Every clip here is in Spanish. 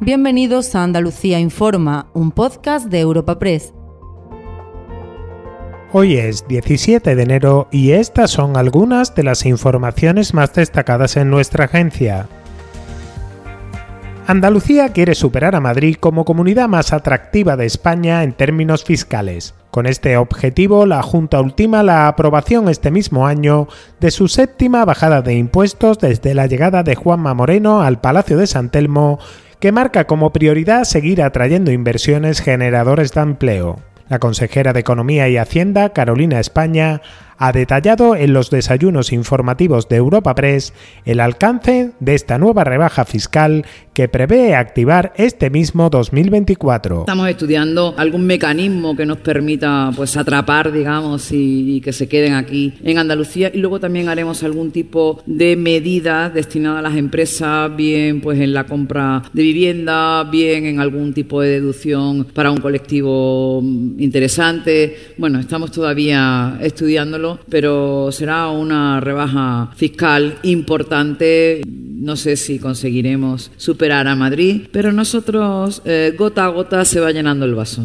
Bienvenidos a Andalucía Informa, un podcast de Europa Press. Hoy es 17 de enero y estas son algunas de las informaciones más destacadas en nuestra agencia. Andalucía quiere superar a Madrid como comunidad más atractiva de España en términos fiscales. Con este objetivo, la Junta ultima la aprobación este mismo año de su séptima bajada de impuestos desde la llegada de Juanma Moreno al Palacio de San Telmo, que marca como prioridad seguir atrayendo inversiones generadores de empleo. La consejera de Economía y Hacienda, Carolina España, ha detallado en los desayunos informativos de Europa Press el alcance de esta nueva rebaja fiscal que prevé activar este mismo 2024. Estamos estudiando algún mecanismo que nos permita pues atrapar, digamos, y, que se queden aquí en Andalucía y luego también haremos algún tipo de medida destinada a las empresas, bien pues en la compra de vivienda, bien en algún tipo de deducción para un colectivo interesante. Bueno, estamos todavía estudiándolo pero será una rebaja fiscal importante. No sé si conseguiremos superar a Madrid, pero nosotros eh, gota a gota se va llenando el vaso.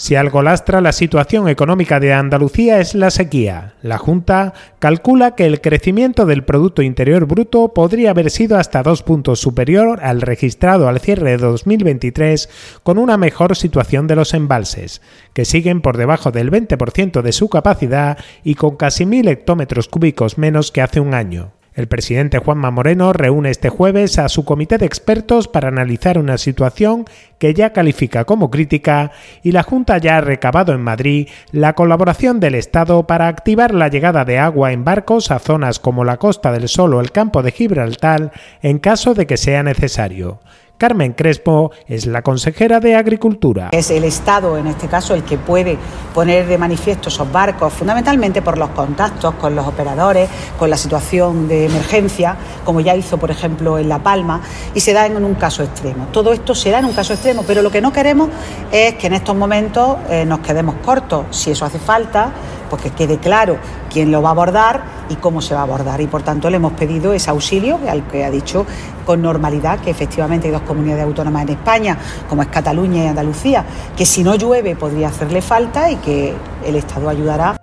Si algo lastra la situación económica de Andalucía es la sequía. La Junta calcula que el crecimiento del Producto Interior Bruto podría haber sido hasta dos puntos superior al registrado al cierre de 2023 con una mejor situación de los embalses, que siguen por debajo del 20% de su capacidad y con casi mil hectómetros cúbicos menos que hace un año. El presidente Juanma Moreno reúne este jueves a su comité de expertos para analizar una situación que ya califica como crítica y la Junta ya ha recabado en Madrid la colaboración del Estado para activar la llegada de agua en barcos a zonas como la Costa del Sol o el campo de Gibraltar en caso de que sea necesario. Carmen Crespo es la consejera de Agricultura. Es el Estado, en este caso, el que puede poner de manifiesto esos barcos, fundamentalmente por los contactos con los operadores, con la situación de emergencia, como ya hizo, por ejemplo, en La Palma, y se da en un caso extremo. Todo esto se da en un caso extremo, pero lo que no queremos es que en estos momentos eh, nos quedemos cortos. Si eso hace falta, pues que quede claro quién lo va a abordar y cómo se va a abordar. Y por tanto le hemos pedido ese auxilio al que ha dicho con normalidad que efectivamente hay dos comunidades autónomas en España, como es Cataluña y Andalucía, que si no llueve podría hacerle falta y que el Estado ayudará.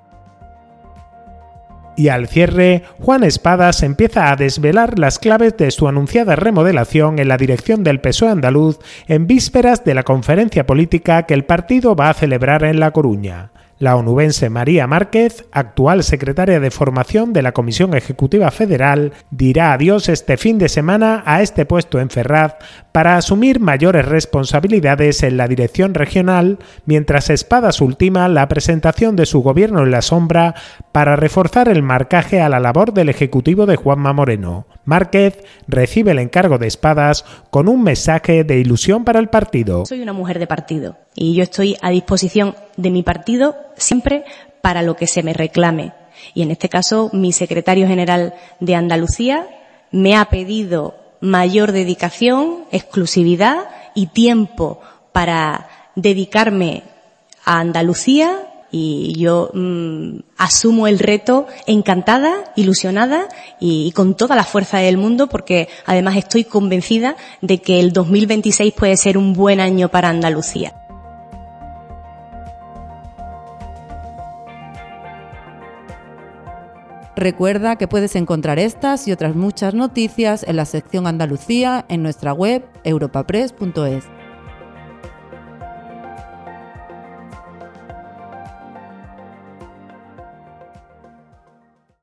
Y al cierre, Juan Espadas empieza a desvelar las claves de su anunciada remodelación en la dirección del PSOE andaluz en vísperas de la conferencia política que el partido va a celebrar en La Coruña. La onubense María Márquez, actual secretaria de formación de la Comisión Ejecutiva Federal, dirá adiós este fin de semana a este puesto en Ferraz para asumir mayores responsabilidades en la dirección regional, mientras Espadas ultima la presentación de su gobierno en la sombra para reforzar el marcaje a la labor del Ejecutivo de Juanma Moreno. Márquez recibe el encargo de Espadas con un mensaje de ilusión para el partido. Soy una mujer de partido y yo estoy a disposición de mi partido siempre para lo que se me reclame. Y en este caso, mi secretario general de Andalucía me ha pedido mayor dedicación, exclusividad y tiempo para dedicarme a Andalucía y yo mm, asumo el reto encantada, ilusionada y, con toda la fuerza del mundo porque además estoy convencida de que el 2026 puede ser un buen año para Andalucía. Recuerda que puedes encontrar estas y otras muchas noticias en la sección Andalucía en nuestra web europapress.es.